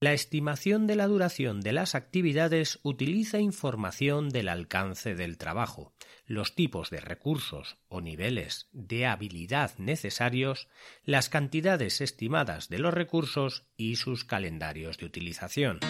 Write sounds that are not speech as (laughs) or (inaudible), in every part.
La estimación de la duración de las actividades utiliza información del alcance del trabajo, los tipos de recursos o niveles de habilidad necesarios, las cantidades estimadas de los recursos y sus calendarios de utilización.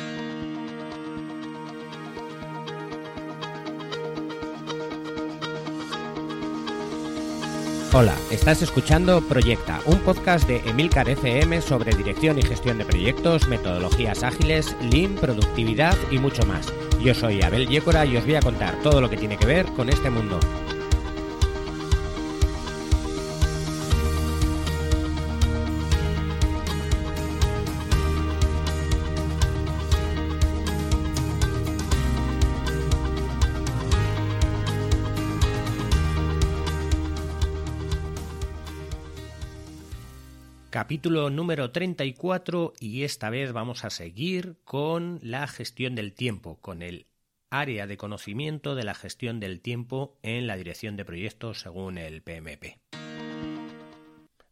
Hola, estás escuchando Proyecta, un podcast de Emilcar FM sobre dirección y gestión de proyectos, metodologías ágiles, Lean, productividad y mucho más. Yo soy Abel Yécora y os voy a contar todo lo que tiene que ver con este mundo. Capítulo número 34 y esta vez vamos a seguir con la gestión del tiempo, con el área de conocimiento de la gestión del tiempo en la dirección de proyectos según el PMP.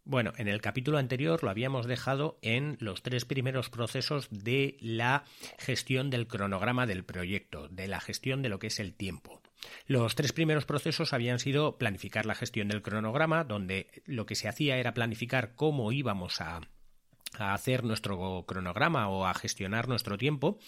Bueno, en el capítulo anterior lo habíamos dejado en los tres primeros procesos de la gestión del cronograma del proyecto, de la gestión de lo que es el tiempo. Los tres primeros procesos habían sido planificar la gestión del cronograma, donde lo que se hacía era planificar cómo íbamos a a hacer nuestro cronograma o a gestionar nuestro tiempo.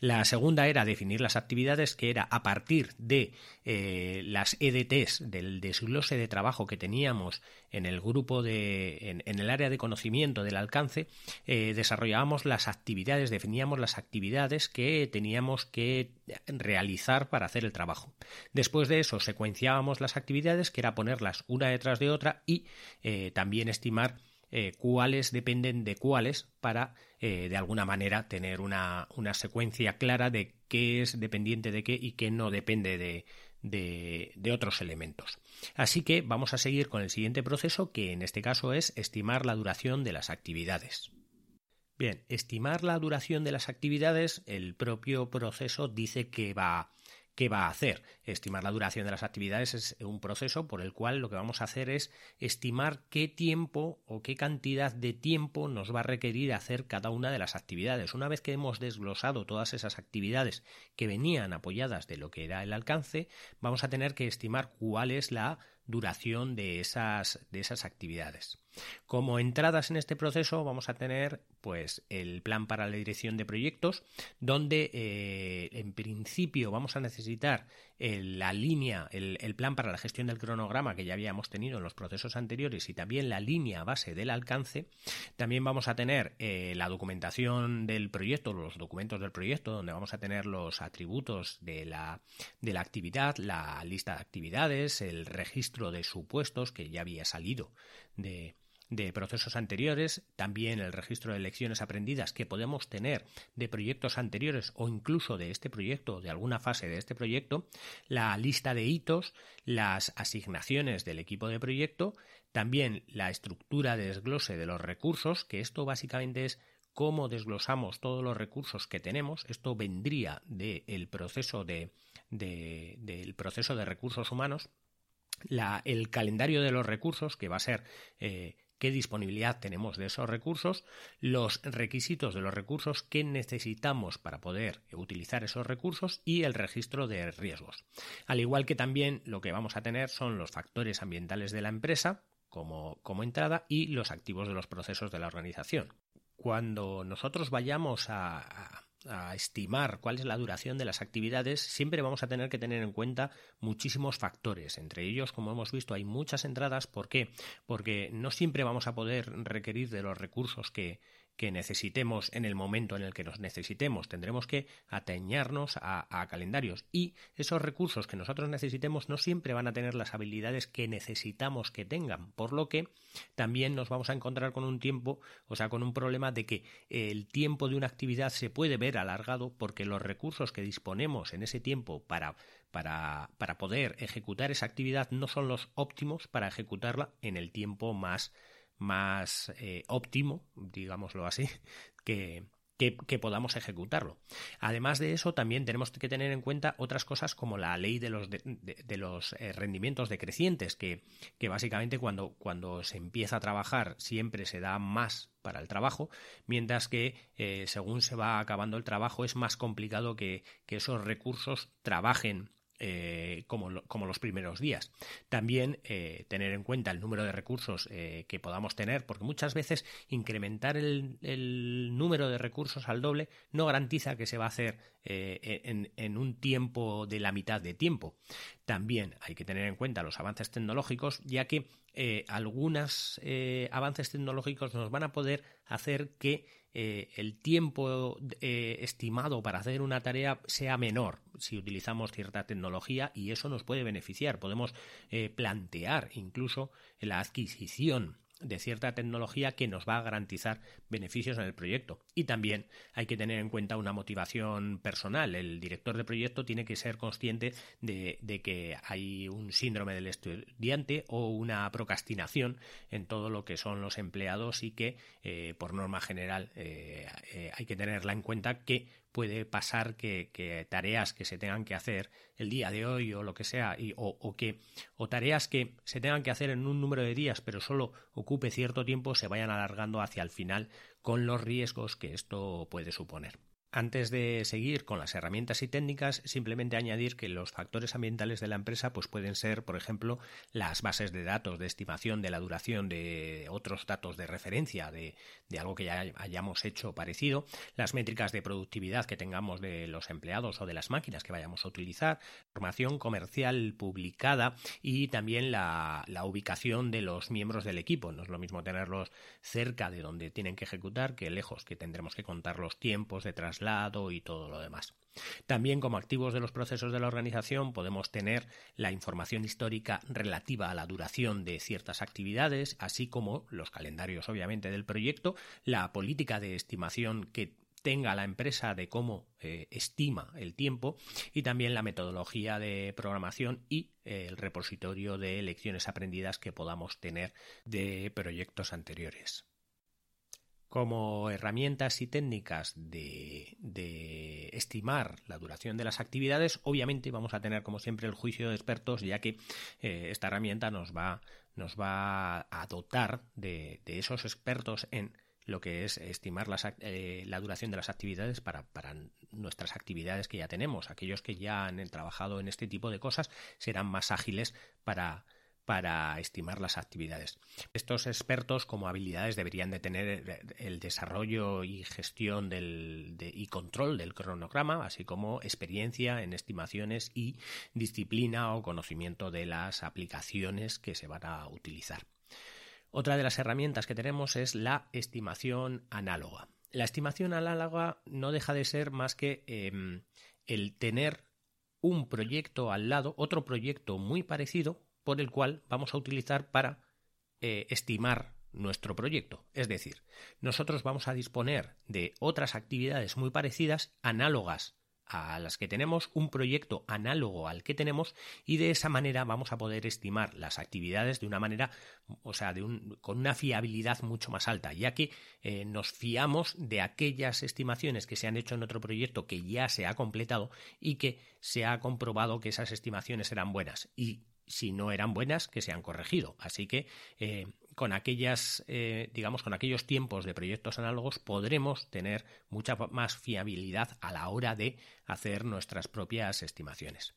La segunda era definir las actividades, que era a partir de eh, las EDTs, del desglose de trabajo que teníamos en el grupo de, en, el área de conocimiento del alcance, eh, desarrollábamos las actividades, definíamos las actividades que teníamos que realizar para hacer el trabajo. Después de eso, secuenciábamos las actividades, que era ponerlas una detrás de otra y eh, también estimar eh, cuáles dependen de cuáles para eh, de alguna manera tener una, secuencia clara de qué es dependiente de qué y qué no depende de, de, otros elementos. Así que vamos a seguir con el siguiente proceso que en este caso es estimar la duración de las actividades. Bien, estimar la duración de las actividades, el propio proceso dice que va qué va a hacer. Estimar la duración de las actividades es un proceso por el cual lo que vamos a hacer es estimar qué tiempo o qué cantidad de tiempo nos va a requerir hacer cada una de las actividades. Una vez que hemos desglosado todas esas actividades que venían apoyadas de lo que era el alcance, vamos a tener que estimar cuál es la duración de esas, de esas actividades. Como entradas en este proceso vamos a tener pues el plan para la dirección de proyectos donde eh, en principio vamos a necesitar la línea, el, plan para la gestión del cronograma que ya habíamos tenido en los procesos anteriores y también la línea base del alcance. También vamos a tener eh, la documentación del proyecto, los documentos del proyecto donde vamos a tener los atributos de la, de la actividad, la lista de actividades, el registro de supuestos que ya había salido de, de procesos anteriores, también el registro de lecciones aprendidas que podemos tener de proyectos anteriores o incluso de este proyecto, de alguna fase de este proyecto, la lista de hitos, las asignaciones del equipo de proyecto, también la estructura de desglose de los recursos, que esto básicamente es cómo desglosamos todos los recursos que tenemos. Esto vendría del proceso de, del proceso de recursos humanos. La, el calendario de los recursos, que va a ser eh, qué disponibilidad tenemos de esos recursos, los requisitos de los recursos que necesitamos para poder utilizar esos recursos y el registro de riesgos. Al igual que también lo que vamos a tener son los factores ambientales de la empresa como, como entrada y los activos de los procesos de la organización. Cuando nosotros vayamos a a estimar cuál es la duración de las actividades, siempre vamos a tener que tener en cuenta muchísimos factores. Entre ellos, como hemos visto, hay muchas entradas. ¿Por qué? Porque no siempre vamos a poder requerir de los recursos que, que necesitemos en el momento en el que nos necesitemos. Tendremos que atañarnos a, calendarios y esos recursos que nosotros necesitemos no siempre van a tener las habilidades que necesitamos que tengan, por lo que también nos vamos a encontrar con un tiempo, o sea, con un problema de que el tiempo de una actividad se puede ver alargado porque los recursos que disponemos en ese tiempo para para, para poder ejecutar esa actividad no son los óptimos para ejecutarla en el tiempo más, más eh, óptimo, digámoslo así, (laughs) que, que, podamos ejecutarlo. Además de eso, también tenemos que tener en cuenta otras cosas como la ley de los, de, los eh, rendimientos decrecientes, que, que básicamente cuando, cuando se empieza a trabajar siempre se da más para el trabajo, mientras que eh, según se va acabando el trabajo es más complicado que, que esos recursos trabajen eh, como, los primeros días. También eh, tener en cuenta el número de recursos eh, que podamos tener, porque muchas veces incrementar el, número de recursos al doble no garantiza que se va a hacer en, en, un tiempo de la mitad de tiempo. También hay que tener en cuenta los avances tecnológicos, ya que algunos avances tecnológicos nos van a poder hacer que eh, el tiempo eh, estimado para hacer una tarea sea menor si utilizamos cierta tecnología y eso nos puede beneficiar. Podemos eh, plantear incluso la adquisición de cierta tecnología que nos va a garantizar beneficios en el proyecto. Y también hay que tener en cuenta una motivación personal. El director de proyecto tiene que ser consciente de, que hay un síndrome del estudiante o una procrastinación en todo lo que son los empleados y que, eh, por norma general, eh, eh, hay que tenerla en cuenta que puede pasar que, tareas que se tengan que hacer el día de hoy o lo que sea, y, o, que, o tareas que se tengan que hacer en un número de días, pero solo ocupe cierto tiempo, se vayan alargando hacia el final con los riesgos que esto puede suponer. Antes de seguir con las herramientas y técnicas, simplemente añadir que los factores ambientales de la empresa pues pueden ser, por ejemplo, las bases de datos de estimación de la duración de otros datos de referencia de, algo que ya hayamos hecho parecido, las métricas de productividad que tengamos de los empleados o de las máquinas que vayamos a utilizar, información comercial publicada y también la, la ubicación de los miembros del equipo. No es lo mismo tenerlos cerca de donde tienen que ejecutar que lejos, que tendremos que contar los tiempos de traslado y todo lo demás. También como activos de los procesos de la organización podemos tener la información histórica relativa a la duración de ciertas actividades, así como los calendarios obviamente del proyecto, la política de estimación que tenga la empresa de cómo eh, estima el tiempo y también la metodología de programación y eh, el repositorio de lecciones aprendidas que podamos tener de proyectos anteriores como herramientas y técnicas de, estimar la duración de las actividades, obviamente vamos a tener como siempre el juicio de expertos, ya que eh, esta herramienta nos va, a dotar de, esos expertos en lo que es estimar eh, la duración de las actividades para, nuestras actividades que ya tenemos. Aquellos que ya han trabajado en este tipo de cosas serán más ágiles para, para estimar las actividades. Estos expertos como habilidades deberían de tener el desarrollo y gestión del, y control del cronograma, así como experiencia en estimaciones y disciplina o conocimiento de las aplicaciones que se van a utilizar. Otra de las herramientas que tenemos es la estimación análoga. La estimación análoga no deja de ser más que em, el tener un proyecto al lado, otro proyecto muy parecido, por el cual vamos a utilizar para eh, estimar nuestro proyecto. Es decir, nosotros vamos a disponer de otras actividades muy parecidas, análogas a las que tenemos, un proyecto análogo al que tenemos y de esa manera vamos a poder estimar las actividades de una manera, o sea, de un, con una fiabilidad mucho más alta, ya que eh, nos fiamos de aquellas estimaciones que se han hecho en otro proyecto que ya se ha completado y que se ha comprobado que esas estimaciones eran buenas y si no eran buenas, que se han corregido. Así que eh, con aquellas, eh, digamos, con aquellos tiempos de proyectos análogos podremos tener mucha más fiabilidad a la hora de hacer nuestras propias estimaciones.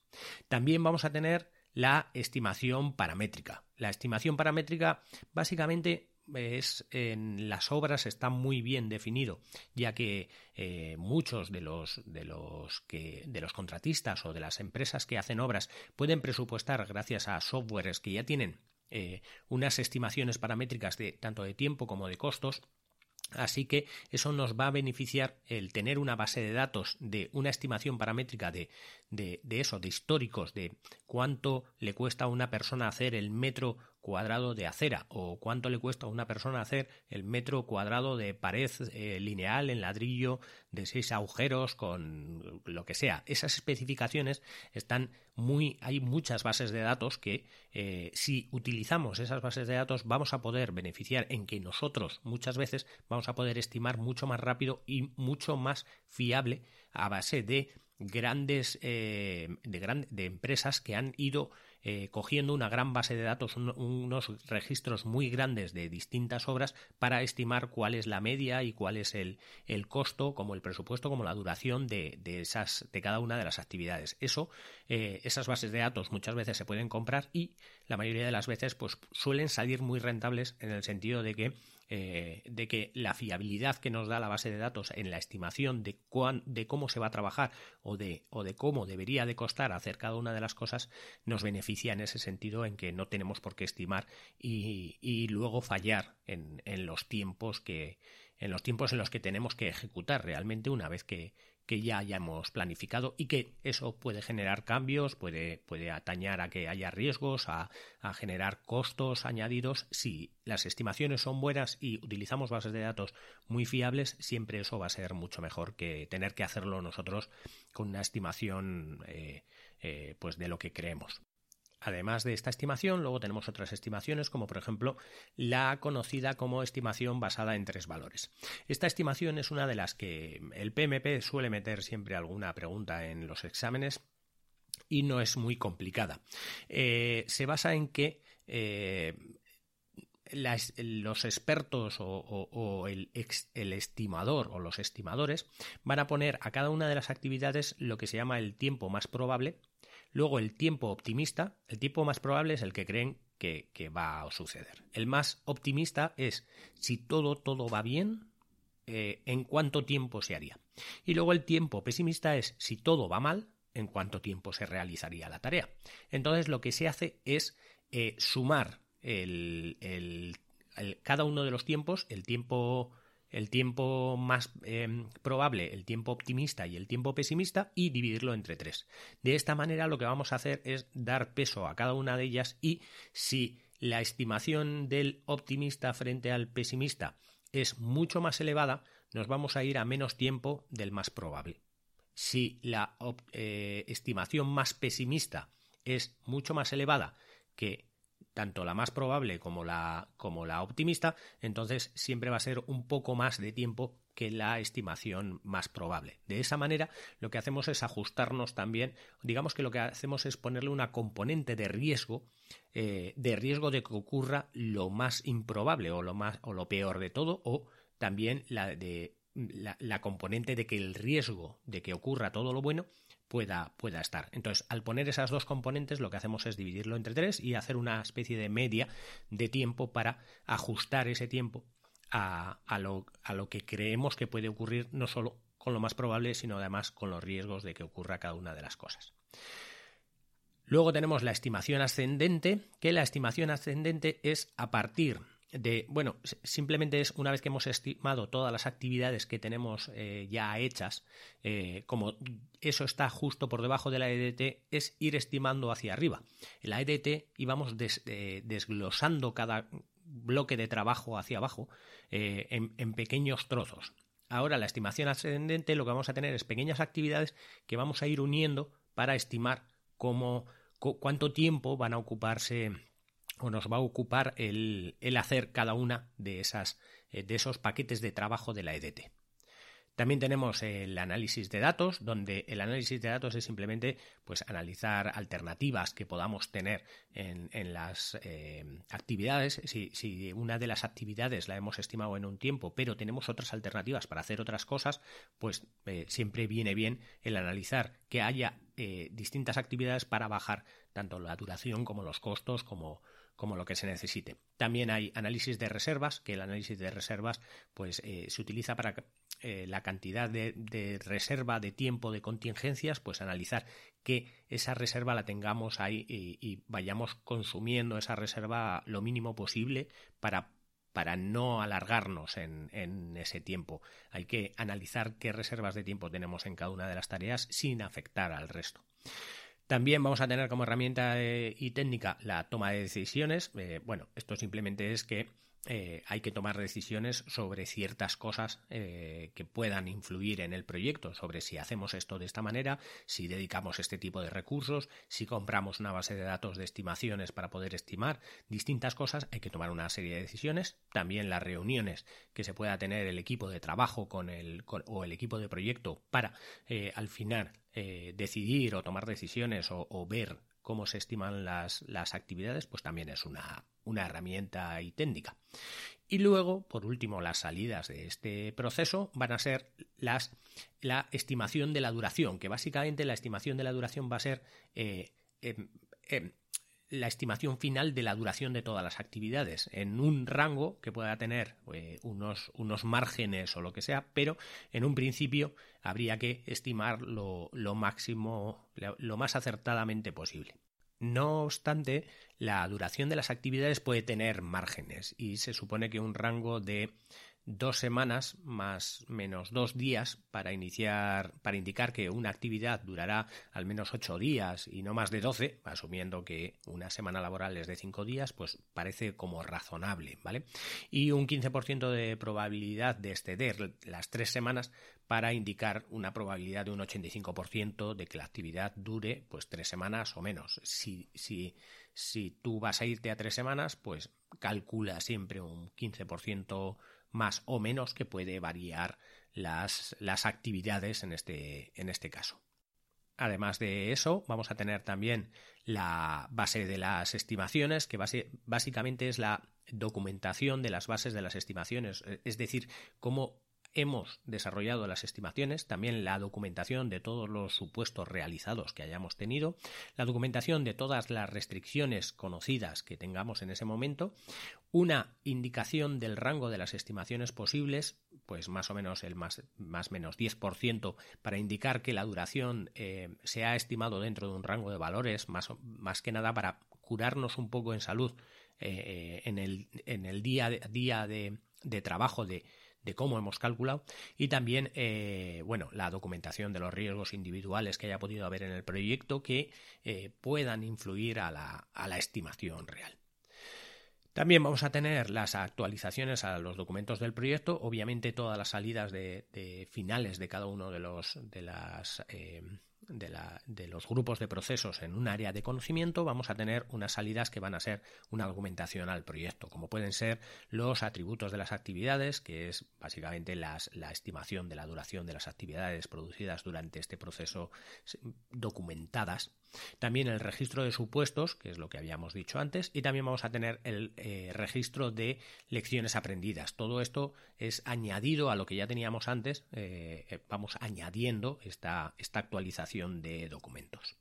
También vamos a tener la estimación paramétrica. La estimación paramétrica básicamente es en las obras está muy bien definido, ya que eh, muchos de los de los que de los contratistas o de las empresas que hacen obras pueden presupuestar gracias a softwares que ya tienen eh, unas estimaciones paramétricas de tanto de tiempo como de costos. Así que eso nos va a beneficiar el tener una base de datos de una estimación paramétrica de, de, de, eso, de históricos, de cuánto le cuesta a una persona hacer el metro cuadrado de acera o cuánto le cuesta a una persona hacer el metro cuadrado de pared eh, lineal en ladrillo de seis agujeros con lo que sea. Esas especificaciones están muy, hay muchas bases de datos que eh, si utilizamos esas bases de datos vamos a poder beneficiar en que nosotros muchas veces vamos a poder estimar mucho más rápido y mucho más fiable a base de grandes eh, de, de empresas que han ido eh, cogiendo una gran base de datos, unos registros muy grandes de distintas obras para estimar cuál es la media y cuál es el, el costo, como el presupuesto, como la duración de, de, esas, de cada una de las actividades. Eso, eh, esas bases de datos muchas veces se pueden comprar y la mayoría de las veces pues, suelen salir muy rentables en el sentido de que eh, de que la fiabilidad que nos da la base de datos en la estimación de, de cómo se va a trabajar o de, o de cómo debería de costar hacer cada una de las cosas nos beneficia en ese sentido en que no tenemos por qué estimar y, y luego fallar en, en los tiempos que en los tiempos en los que tenemos que ejecutar realmente una vez que, que ya hayamos planificado y que eso puede generar cambios, puede, puede atañar a que haya riesgos, a, generar costos añadidos. Si las estimaciones son buenas y utilizamos bases de datos muy fiables, siempre eso va a ser mucho mejor que tener que hacerlo nosotros con una estimación eh, eh, pues de lo que creemos. Además de esta estimación, luego tenemos otras estimaciones, como por ejemplo la conocida como estimación basada en tres valores. Esta estimación es una de las que el PMP suele meter siempre alguna pregunta en los exámenes y no es muy complicada. Eh, se basa en que eh, los expertos o, el, el, estimador o los estimadores van a poner a cada una de las actividades lo que se llama el tiempo más probable Luego el tiempo optimista, el tiempo más probable es el que creen que, va a suceder. El más optimista es si todo, todo va bien, eh, en cuánto tiempo se haría. Y luego el tiempo pesimista es si todo va mal, en cuánto tiempo se realizaría la tarea. Entonces lo que se hace es eh, sumar cada uno de los tiempos, el tiempo el tiempo más em, probable, el tiempo optimista y el tiempo pesimista y dividirlo entre tres. De esta manera lo que vamos a hacer es dar peso a cada una de ellas y si la estimación del optimista frente al pesimista es mucho más elevada, nos vamos a ir a menos tiempo del más probable. Si la eh, estimación más pesimista es mucho más elevada que tanto la más probable como la, como la optimista, entonces siempre va a ser un poco más de tiempo que la estimación más probable. De esa manera, lo que hacemos es ajustarnos también, digamos que lo que hacemos es ponerle una componente de riesgo, eh, de riesgo de que ocurra lo más improbable o lo más o lo peor de todo, o también la de la componente de que el riesgo de que ocurra todo lo bueno pueda, pueda estar. Entonces, al poner esas dos componentes, lo que hacemos es dividirlo entre tres y hacer una especie de media de tiempo para ajustar ese tiempo a, a, lo, a lo que creemos que puede ocurrir, no solo con lo más probable, sino además con los riesgos de que ocurra cada una de las cosas. Luego tenemos la estimación ascendente, que la estimación ascendente es a partir bueno, simplemente es una vez que hemos estimado todas las actividades que tenemos eh, ya hechas, eh, como eso está justo por debajo de la EDT, es ir estimando hacia arriba. En la EDT íbamos eh, desglosando cada bloque de trabajo hacia abajo en, en pequeños trozos. Ahora la estimación ascendente lo que vamos a tener es pequeñas actividades que vamos a ir uniendo para estimar cómo, cuánto tiempo van a ocuparse o nos va a ocupar el, hacer cada una de, esas, eh, de esos paquetes de trabajo de la EDT. También tenemos el análisis de datos, donde el análisis de datos es simplemente pues, analizar alternativas que podamos tener en, las eh, actividades. Si, una de las actividades la hemos estimado en un tiempo, pero tenemos otras alternativas para hacer otras cosas, pues eh, siempre viene bien el analizar que haya distintas actividades para bajar tanto la duración como los costos, como, como lo que se necesite. También hay análisis de reservas, que el análisis de reservas pues, eh, se utiliza para eh, la cantidad de, reserva de tiempo de contingencias, pues analizar que esa reserva la tengamos ahí y, vayamos consumiendo esa reserva lo mínimo posible para para no alargarnos en, en, ese tiempo. Hay que analizar qué reservas de tiempo tenemos en cada una de las tareas sin afectar al resto. También vamos a tener como herramienta eh, y técnica la toma de decisiones. Eh, bueno, esto simplemente es que eh, hay que tomar decisiones sobre ciertas cosas eh, que puedan influir en el proyecto, sobre si hacemos esto de esta manera, si dedicamos este tipo de recursos, si compramos una base de datos de estimaciones para poder estimar distintas cosas, hay que tomar una serie de decisiones. También las reuniones que se pueda tener el equipo de trabajo con el, o el equipo de proyecto para eh, al final decidir o tomar decisiones o, ver cómo se estiman las, las actividades, pues también es una una herramienta y técnica. Y luego, por último, las salidas de este proceso van a ser las, la estimación de la duración, que básicamente la estimación de la duración va a ser eh, em, em, la estimación final de la duración de todas las actividades en un rango que pueda tener eh, unos, unos, márgenes o lo que sea, pero en un principio habría que estimar lo, lo máximo, lo más acertadamente posible. No obstante, la duración de las actividades puede tener márgenes y se supone que un rango de dos semanas más menos dos días para iniciar, para indicar que una actividad durará al menos ocho días y no más de doce, asumiendo que una semana laboral es de cinco días, pues parece como razonable, ¿vale? Y un 15% de probabilidad de exceder las tres semanas para indicar una probabilidad de un 85% de que la actividad dure pues tres semanas o menos. Si, si, si tú vas a irte a tres semanas, pues calcula siempre un 15% más o menos que puede variar las, las actividades en este, en este caso. Además de eso, vamos a tener también la base de las estimaciones, que básicamente es la documentación de las bases de las estimaciones, es decir, cómo hemos desarrollado las estimaciones, también la documentación de todos los supuestos realizados que hayamos tenido, la documentación de todas las restricciones conocidas que tengamos en ese momento, una indicación del rango de las estimaciones posibles, pues más o menos el más, más menos 10% para indicar que la duración eh, se ha estimado dentro de un rango de valores, más, más que nada para curarnos un poco en salud eh, en, el, en el día, día de, de trabajo de de cómo hemos calculado y también eh, bueno la documentación de los riesgos individuales que haya podido haber en el proyecto que eh, puedan influir a la, a la estimación real. También vamos a tener las actualizaciones a los documentos del proyecto, obviamente todas las salidas de, finales de cada uno de los de las eh, de, los grupos de procesos en un área de conocimiento, vamos a tener unas salidas que van a ser una argumentación al proyecto, como pueden ser los atributos de las actividades, que es básicamente la estimación de la duración de las actividades producidas durante este proceso documentadas también el registro de supuestos, que es lo que habíamos dicho antes, y también vamos a tener el eh, registro de lecciones aprendidas. Todo esto es añadido a lo que ya teníamos antes, eh, eh, vamos añadiendo esta, esta actualización de documentos.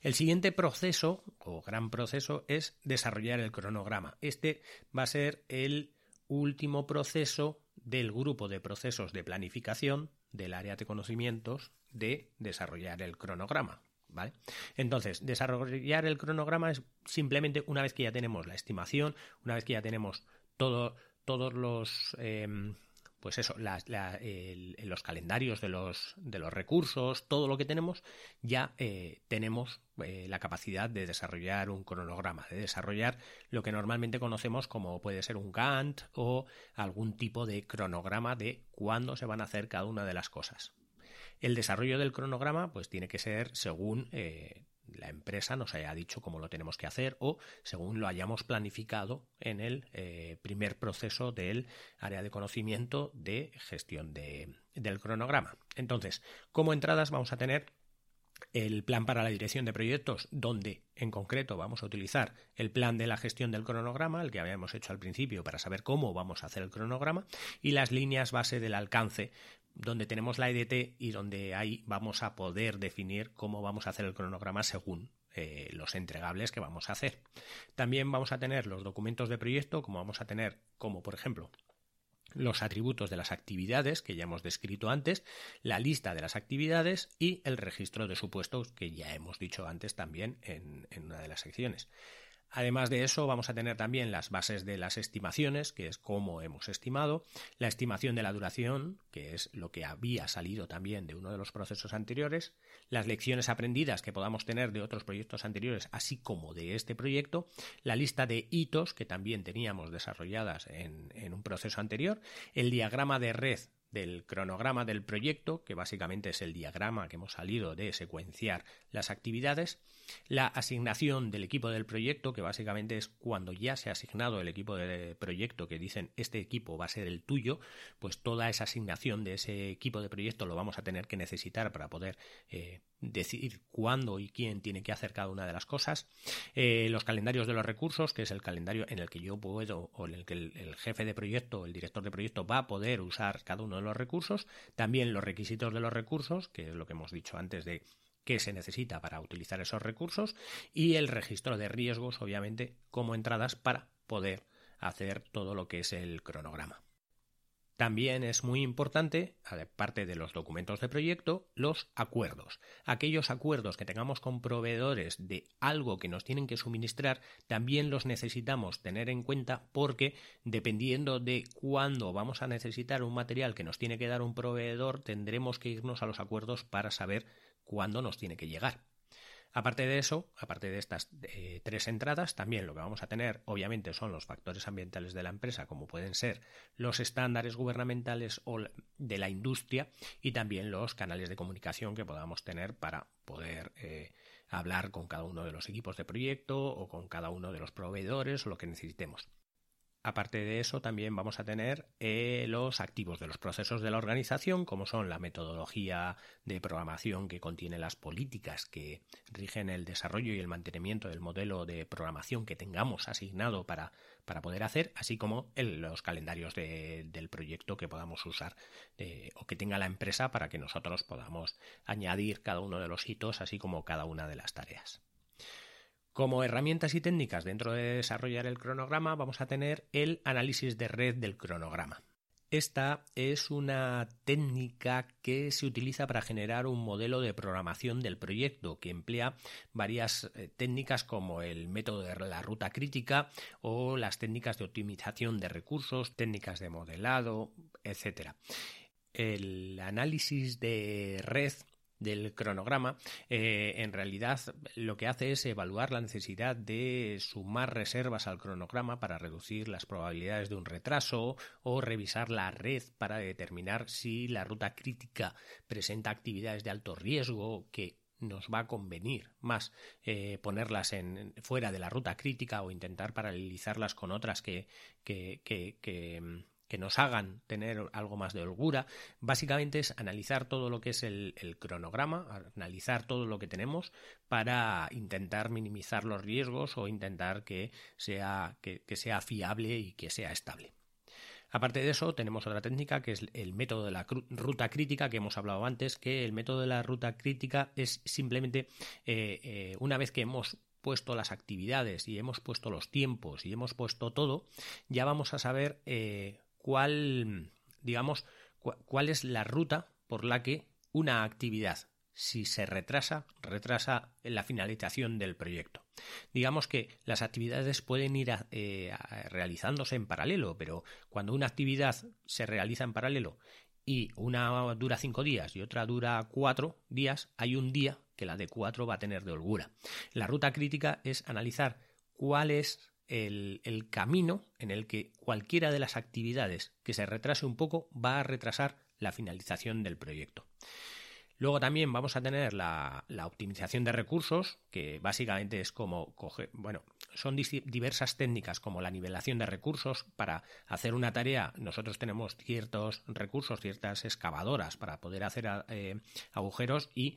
El siguiente proceso, o gran proceso, es desarrollar el cronograma. Este va a ser el último proceso del grupo de procesos de planificación del área de conocimientos de desarrollar el cronograma. ¿vale? Entonces, desarrollar el cronograma es simplemente una vez que ya tenemos la estimación, una vez que ya tenemos todo, todos los... Em, pues eso, los calendarios de los, de los recursos, todo lo que tenemos, ya eh, tenemos eh, la capacidad de desarrollar un cronograma, de desarrollar lo que normalmente conocemos como puede ser un Gantt o algún tipo de cronograma de cuándo se van a hacer cada una de las cosas. El desarrollo del cronograma pues tiene que ser según eh, la empresa nos haya dicho cómo lo tenemos que hacer o según lo hayamos planificado en el eh, primer proceso del área de conocimiento de gestión del cronograma. Entonces, como entradas vamos a tener el plan para la dirección de proyectos, donde en concreto vamos a utilizar el plan de la gestión del cronograma, el que habíamos hecho al principio para saber cómo vamos a hacer el cronograma, y las líneas base del alcance donde tenemos la EDT y donde ahí vamos a poder definir cómo vamos a hacer el cronograma según eh, los entregables que vamos a hacer. También vamos a tener los documentos de proyecto, como vamos a tener, como por ejemplo, los atributos de las actividades que ya hemos descrito antes, la lista de las actividades y el registro de supuestos que ya hemos dicho antes también en una de las secciones. Además de eso, vamos a tener también las bases de las estimaciones, que es cómo hemos estimado, la estimación de la duración, que es lo que había salido también de uno de los procesos anteriores, las lecciones aprendidas que podamos tener de otros proyectos anteriores, así como de este proyecto, la lista de hitos que también teníamos desarrolladas en, en un proceso anterior, el diagrama de red del cronograma del proyecto, que básicamente es el diagrama que hemos salido de secuenciar las actividades, la asignación del equipo del proyecto, que básicamente es cuando ya se ha asignado el equipo de proyecto, que dicen este equipo va a ser el tuyo, pues toda esa asignación de ese equipo de proyecto lo vamos a tener que necesitar para poder eh, decir cuándo y quién tiene que hacer cada una de las cosas. Eh, los calendarios de los recursos, que es el calendario en el que yo puedo, o en el que el, el jefe de proyecto, el director de proyecto va a poder usar cada uno de los recursos. También los requisitos de los recursos, que es lo que hemos dicho antes de qué se necesita para utilizar esos recursos y el registro de riesgos, obviamente, como entradas para poder hacer todo lo que es el cronograma. También es muy importante, aparte de los documentos de proyecto, los acuerdos. Aquellos acuerdos que tengamos con proveedores de algo que nos tienen que suministrar, también los necesitamos tener en cuenta porque dependiendo de cuándo vamos a necesitar un material que nos tiene que dar un proveedor, tendremos que irnos a los acuerdos para saber cuándo nos tiene que llegar. Aparte de eso, aparte de estas eh, tres entradas, también lo que vamos a tener, obviamente, son los factores ambientales de la empresa, como pueden ser los estándares gubernamentales o de la industria y también los canales de comunicación que podamos tener para poder eh, hablar con cada uno de los equipos de proyecto o con cada uno de los proveedores o lo que necesitemos. Aparte de eso, también vamos a tener eh, los activos de los procesos de la organización, como son la metodología de programación que contiene las políticas que rigen el desarrollo y el mantenimiento del modelo de programación que tengamos asignado para, para poder hacer, así como los calendarios del proyecto que podamos usar eh, o que tenga la empresa para que nosotros podamos añadir cada uno de los hitos, así como cada una de las tareas. Como herramientas y técnicas dentro de desarrollar el cronograma vamos a tener el análisis de red del cronograma. Esta es una técnica que se utiliza para generar un modelo de programación del proyecto que emplea varias eh, técnicas como el método de la ruta crítica o las técnicas de optimización de recursos, técnicas de modelado, etc. El análisis de red del cronograma, eh, en realidad lo que hace es evaluar la necesidad de sumar reservas al cronograma para reducir las probabilidades de un retraso o revisar la red para determinar si la ruta crítica presenta actividades de alto riesgo que nos va a convenir más eh, ponerlas en, fuera de la ruta crítica o intentar paralelizarlas con otras que, que nos hagan tener algo más de holgura. Básicamente es analizar todo lo que es el, cronograma, analizar todo lo que tenemos para intentar minimizar los riesgos o intentar que sea, que, sea fiable y que sea estable. Aparte de eso, tenemos otra técnica que es el método de la ruta crítica que hemos hablado antes, que el método de la ruta crítica es simplemente eh, eh, una vez que hemos puesto las actividades y hemos puesto los tiempos y hemos puesto todo, ya vamos a saber eh, cuál, digamos, cuál es la ruta por la que una actividad, si se retrasa, retrasa la finalización del proyecto. Digamos que las actividades pueden ir eh, realizándose en paralelo, pero cuando una actividad se realiza en paralelo y una dura cinco días y otra dura cuatro días, hay un día que la de cuatro va a tener de holgura. La ruta crítica es analizar cuál es el, camino en el que cualquiera de las actividades que se retrase un poco va a retrasar la finalización del proyecto. Luego también vamos a tener la, la, optimización de recursos, que básicamente es como coger, bueno, son diversas técnicas como la nivelación de recursos. Para hacer una tarea, nosotros tenemos ciertos recursos, ciertas excavadoras para poder hacer eh, agujeros y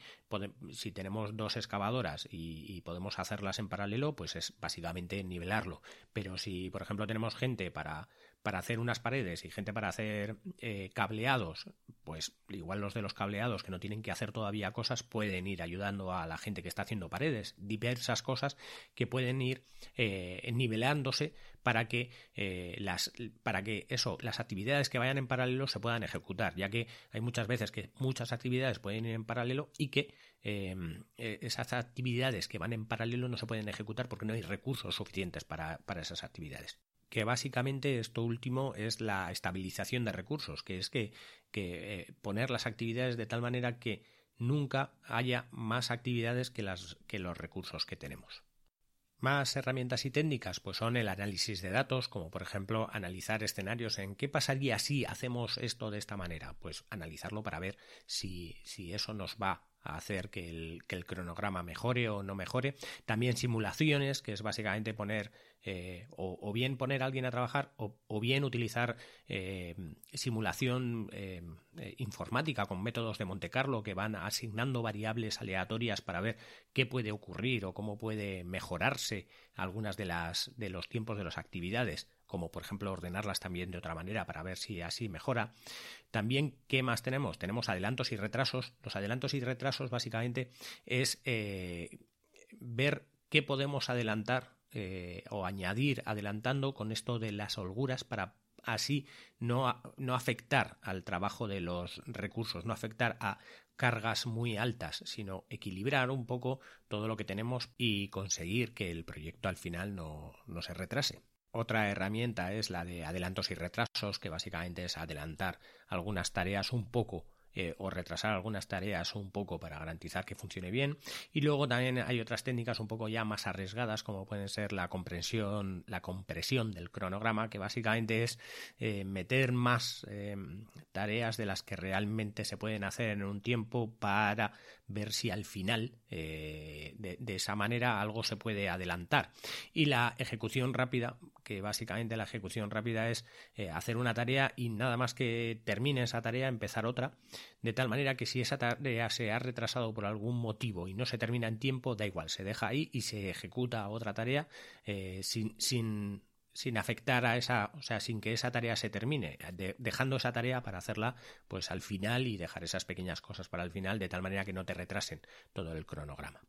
si tenemos dos excavadoras y, podemos hacerlas en paralelo, pues es básicamente nivelarlo. Pero si, por ejemplo, tenemos gente para para hacer unas paredes y gente para hacer eh, cableados, pues igual los de los cableados que no tienen que hacer todavía cosas pueden ir ayudando a la gente que está haciendo paredes, diversas cosas que pueden ir eh, nivelándose para que eh, las para que eso las actividades que vayan en paralelo se puedan ejecutar ya que hay muchas veces que muchas actividades pueden ir en paralelo y que esas actividades que van en paralelo no se pueden ejecutar porque no hay recursos suficientes para esas actividades. Que básicamente esto último es la estabilización de recursos, que es que, eh, poner las actividades de tal manera que nunca haya más actividades que, que los recursos que tenemos. Más herramientas y técnicas, pues son el análisis de datos, como por ejemplo analizar escenarios en qué pasaría si hacemos esto de esta manera, pues analizarlo para ver si, si eso nos va a hacer que el, que el, cronograma mejore o no mejore. También simulaciones, que es básicamente poner eh, o, bien poner a alguien a trabajar o, bien utilizar eh, simulación eh, informática con métodos de Monte Carlo que van asignando variables aleatorias para ver qué puede ocurrir o cómo puede mejorarse algunas de las de los tiempos de las actividades como por ejemplo ordenarlas también de otra manera para ver si así mejora. También, ¿qué más tenemos? Tenemos adelantos y retrasos. Los adelantos y retrasos básicamente es ver qué podemos adelantar eh, o añadir adelantando con esto de las holguras para así no, no afectar al trabajo de los recursos, no afectar a cargas muy altas, sino equilibrar un poco todo lo que tenemos y conseguir que el proyecto al final no, no se retrase. Otra herramienta es la de adelantos y retrasos, que básicamente es adelantar algunas tareas un poco eh, o retrasar algunas tareas un poco para garantizar que funcione bien. Y luego también hay otras técnicas un poco ya más arriesgadas, como pueden ser la compresión, la compresión del cronograma, que básicamente es eh, meter más eh, tareas de las que realmente se pueden hacer en un tiempo para ver si al final de, esa manera algo se puede adelantar. Y la ejecución rápida, que básicamente la ejecución rápida es hacer una tarea y nada más que termine esa tarea empezar otra de tal manera que si esa tarea se ha retrasado por algún motivo y no se termina en tiempo, da igual, se deja ahí y se ejecuta otra tarea eh, sin, sin, sin afectar a esa, o sea, sin que esa tarea se termine, dejando esa tarea para hacerla pues al final y dejar esas pequeñas cosas para el final de tal manera que no te retrasen todo el cronograma.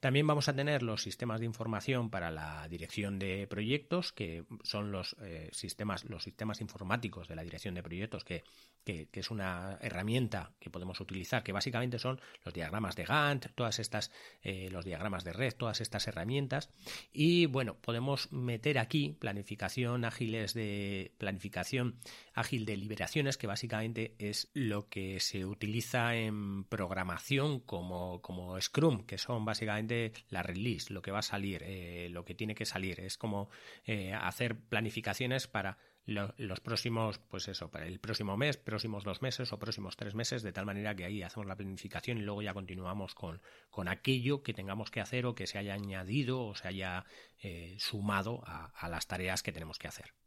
También vamos a tener los sistemas de información para la dirección de proyectos, que son los eh, sistemas, los sistemas informáticos de la dirección de proyectos, que, es una herramienta que podemos utilizar, que básicamente son los diagramas de Gantt, todas estas, eh, los diagramas de red, todas estas herramientas. Y bueno, podemos meter aquí planificación ágiles de planificación ágil de liberaciones, que básicamente es lo que se utiliza en programación como, como Scrum, que son básicamente la release, lo que va a salir, eh, lo que tiene que salir. Es como eh, hacer planificaciones para los próximos, pues eso, para el próximo mes, próximos dos meses o próximos tres meses, de tal manera que ahí hacemos la planificación y luego ya continuamos con, con aquello que tengamos que hacer o que se haya añadido o se haya eh, sumado a las tareas que tenemos que hacer.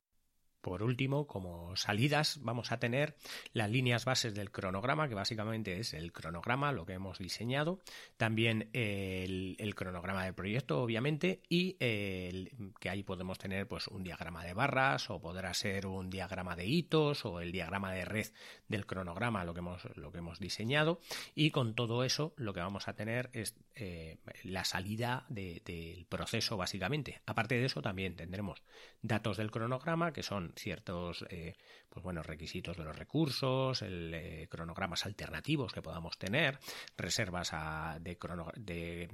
Por último, como salidas, vamos a tener las líneas bases del cronograma, que básicamente es el cronograma, lo que hemos diseñado, también el, cronograma del proyecto, obviamente, y que ahí podemos tener pues un diagrama de barras, o podrá ser un diagrama de hitos, o el diagrama de red del cronograma, lo que hemos, lo que hemos diseñado, y con todo eso lo que vamos a tener es eh, la salida del proceso, básicamente. Aparte de eso, también tendremos datos del cronograma, que son ciertos eh, pues bueno, requisitos de los recursos, el, eh, cronogramas alternativos que podamos tener, reservas de,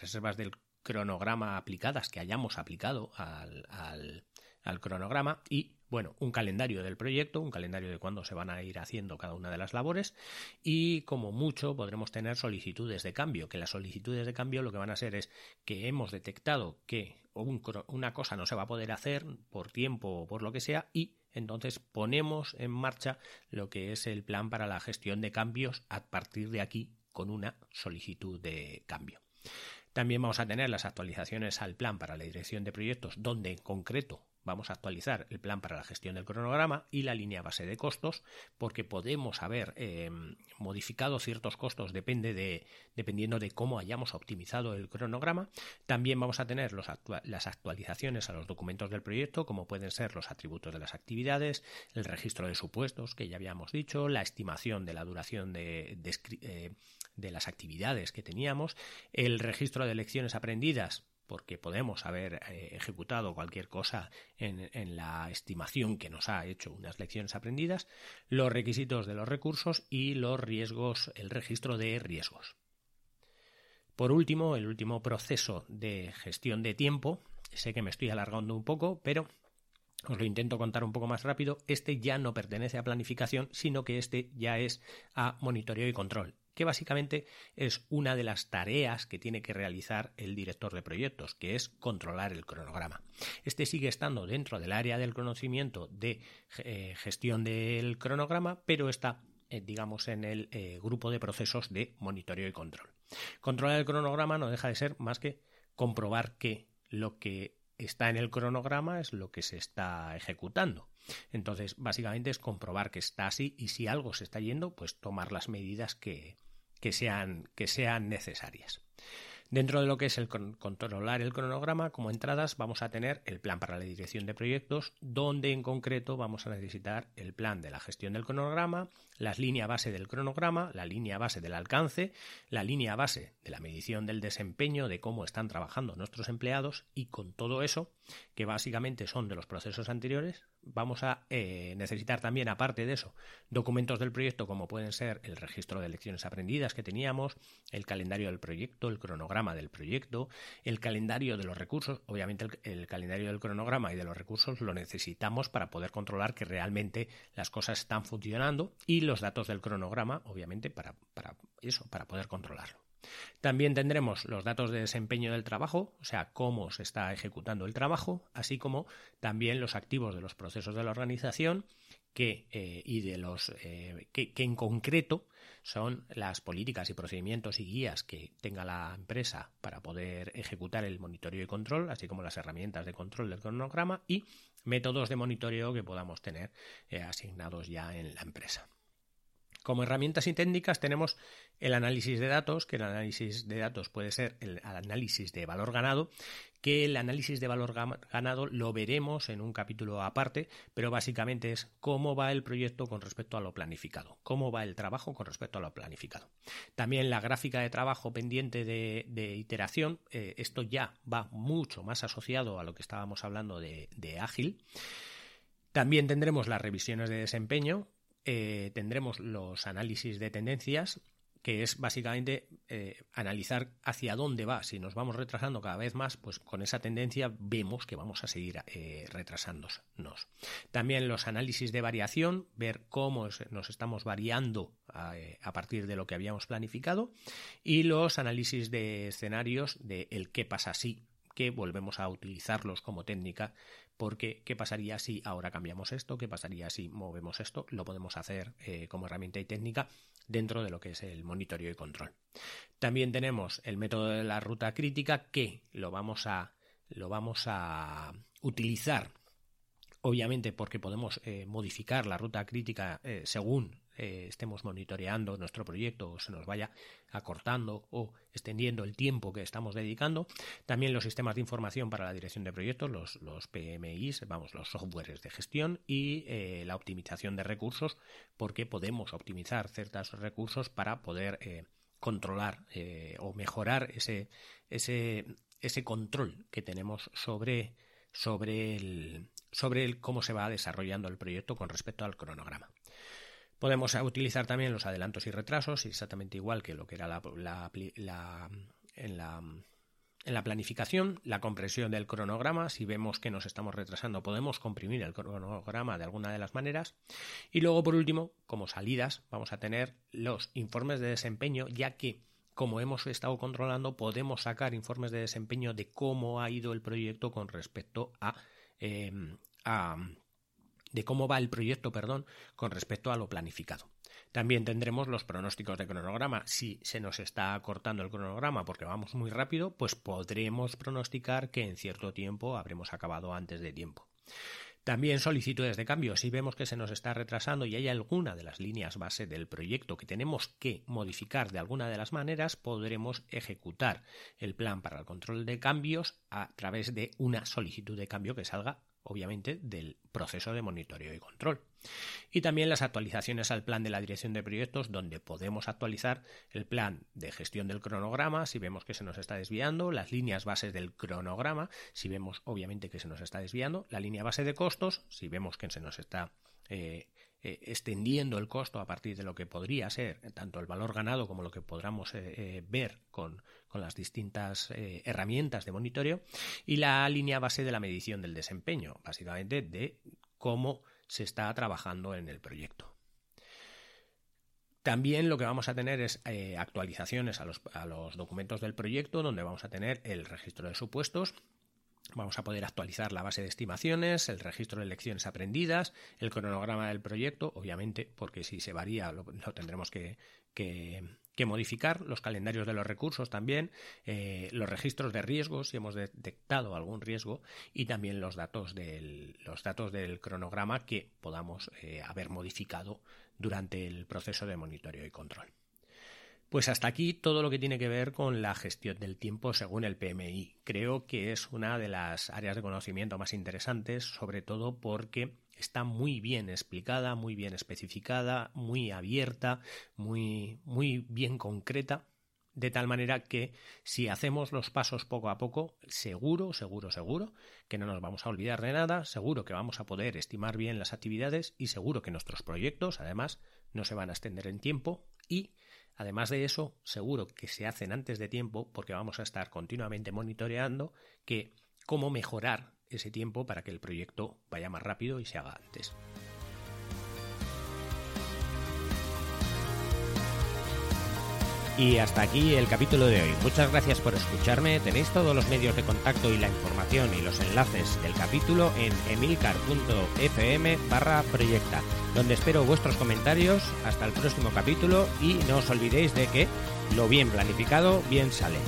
reservas del cronograma aplicadas que hayamos aplicado al, al, al cronograma y bueno, un calendario del proyecto, un calendario de cuándo se van a ir haciendo cada una de las labores y como mucho podremos tener solicitudes de cambio, que las solicitudes de cambio lo que van a ser es que hemos detectado que una cosa no se va a poder hacer por tiempo o por lo que sea y entonces ponemos en marcha lo que es el plan para la gestión de cambios a partir de aquí con una solicitud de cambio. También vamos a tener las actualizaciones al plan para la dirección de proyectos, donde en concreto vamos a actualizar el plan para la gestión del cronograma y la línea base de costos, porque podemos haber eh, modificado ciertos costos dependiendo de cómo hayamos optimizado el cronograma. También vamos a tener las actualizaciones a los documentos del proyecto, como pueden ser los atributos de las actividades, el registro de supuestos, que ya habíamos dicho, la estimación de la duración de, de eh, las actividades que teníamos, el registro de lecciones aprendidas, porque podemos haber eh, ejecutado cualquier cosa en, la estimación que nos ha hecho unas lecciones aprendidas, los requisitos de los recursos y los riesgos, el registro de riesgos. Por último, el último proceso de gestión de tiempo, sé que me estoy alargando un poco, pero os lo intento contar un poco más rápido, este ya no pertenece a planificación, sino que este ya es a monitoreo y control que básicamente es una de las tareas que tiene que realizar el director de proyectos, que es controlar el cronograma. Este sigue estando dentro del área del conocimiento de eh, gestión del cronograma, pero está eh, digamos, en el eh, grupo de procesos de monitoreo y control. Controlar el cronograma no deja de ser más que comprobar que lo que está en el cronograma es lo que se está ejecutando. Entonces, básicamente es comprobar que está así y si algo se está yendo, pues tomar las medidas que, que sean, que sean necesarias. Dentro de lo que es el controlar el cronograma, como entradas vamos a tener el plan para la dirección de proyectos, donde en concreto vamos a necesitar el plan de la gestión del cronograma, la línea base del cronograma, la línea base del alcance, la línea base de la medición del desempeño, de cómo están trabajando nuestros empleados y con todo eso, que básicamente son de los procesos anteriores, vamos a eh, necesitar también, aparte de eso, documentos del proyecto como pueden ser el registro de lecciones aprendidas que teníamos, el calendario del proyecto, el cronograma del proyecto, el calendario de los recursos. Obviamente el, calendario del cronograma y de los recursos lo necesitamos para poder controlar que realmente las cosas están funcionando y los datos del cronograma, obviamente, para, para eso, para poder controlarlo. También tendremos los datos de desempeño del trabajo, o sea, cómo se está ejecutando el trabajo, así como también los activos de los procesos de la organización que, eh, y de los eh, que, en concreto son las políticas y procedimientos y guías que tenga la empresa para poder ejecutar el monitoreo y control, así como las herramientas de control del cronograma y métodos de monitoreo que podamos tener eh, asignados ya en la empresa. Como herramientas y técnicas tenemos el análisis de datos, que el análisis de datos puede ser el análisis de valor ganado, que el análisis de valor ganado lo veremos en un capítulo aparte, pero básicamente es cómo va el proyecto con respecto a lo planificado, cómo va el trabajo con respecto a lo planificado. También la gráfica de trabajo pendiente de, iteración, eh, esto ya va mucho más asociado a lo que estábamos hablando de ágil. También tendremos las revisiones de desempeño, eh, tendremos los análisis de tendencias, que es básicamente eh, analizar hacia dónde va. Si nos vamos retrasando cada vez más, pues con esa tendencia vemos que vamos a seguir eh, retrasándonos. También los análisis de variación, ver cómo nos estamos variando a, partir de lo que habíamos planificado. Y los análisis de escenarios de el qué pasa si, que volvemos a utilizarlos como técnica porque ¿qué pasaría si ahora cambiamos esto? ¿Qué pasaría si movemos esto? Lo podemos hacer eh, como herramienta y técnica dentro de lo que es el monitoreo y control. También tenemos el método de la ruta crítica que lo vamos a, lo vamos a utilizar obviamente porque podemos eh, modificar la ruta crítica eh, según eh, estemos monitoreando nuestro proyecto o se nos vaya acortando o extendiendo el tiempo que estamos dedicando. También los sistemas de información para la dirección de proyectos, los, los PMIs, vamos, los softwares de gestión y la optimización de recursos, porque podemos optimizar ciertos recursos para poder controlar o mejorar ese, ese, ese control que tenemos sobre, sobre, el, sobre cómo se va desarrollando el proyecto con respecto al cronograma. Podemos utilizar también los adelantos y retrasos, exactamente igual que lo que era la, en, la, en la planificación, la compresión del cronograma. Si vemos que nos estamos retrasando, podemos comprimir el cronograma de alguna de las maneras. Y luego, por último, como salidas, vamos a tener los informes de desempeño, ya que como hemos estado controlando, podemos sacar informes de desempeño de cómo ha ido el proyecto con respecto a, a de cómo va el proyecto, perdón, con respecto a lo planificado. También tendremos los pronósticos de cronograma. Si se nos está cortando el cronograma porque vamos muy rápido, pues podremos pronosticar que en cierto tiempo habremos acabado antes de tiempo. También solicitudes de cambio. Si vemos que se nos está retrasando y hay alguna de las líneas base del proyecto que tenemos que modificar de alguna de las maneras, podremos ejecutar el plan para el control de cambios a través de una solicitud de cambio que salga obviamente, del proceso de monitoreo y control. Y también las actualizaciones al plan de la dirección de proyectos, donde podemos actualizar el plan de gestión del cronograma, si vemos que se nos está desviando, las líneas bases del cronograma, si vemos obviamente que se nos está desviando, la línea base de costos, si vemos que se nos está eh, eh, extendiendo el costo a partir de lo que podría ser tanto el valor ganado como lo que podamos eh, ver con, con, las distintas herramientas de monitoreo y la línea base de la medición del desempeño, básicamente de cómo se está trabajando en el proyecto. También lo que vamos a tener es actualizaciones a los, a los documentos del proyecto, donde vamos a tener el registro de supuestos, Vamos a poder actualizar la base de estimaciones, el registro de lecciones aprendidas, el cronograma del proyecto, obviamente, porque si se varía lo, tendremos que, modificar, los calendarios de los recursos también, eh, los registros de riesgos, si hemos detectado algún riesgo, y también los datos del, los datos del cronograma que podamos eh, haber modificado durante el proceso de monitoreo y control. Pues hasta aquí todo lo que tiene que ver con la gestión del tiempo según el PMI. Creo que es una de las áreas de conocimiento más interesantes, sobre todo porque está muy bien explicada, muy bien especificada, muy abierta, muy, muy bien concreta, de tal manera que si hacemos los pasos poco a poco, seguro, seguro, seguro que no nos vamos a olvidar de nada, seguro que vamos a poder estimar bien las actividades y seguro que nuestros proyectos, además, no se van a extender en tiempo y Además de eso, seguro que se hacen antes de tiempo porque vamos a estar continuamente monitoreando cómo mejorar ese tiempo para que el proyecto vaya más rápido y se haga antes. Y hasta aquí el capítulo de hoy. Muchas gracias por escucharme. Tenéis todos los medios de contacto y la información y los enlaces del capítulo en emilcar.fm barra proyecta, donde espero vuestros comentarios. Hasta el próximo capítulo y no os olvidéis de que lo bien planificado bien sale.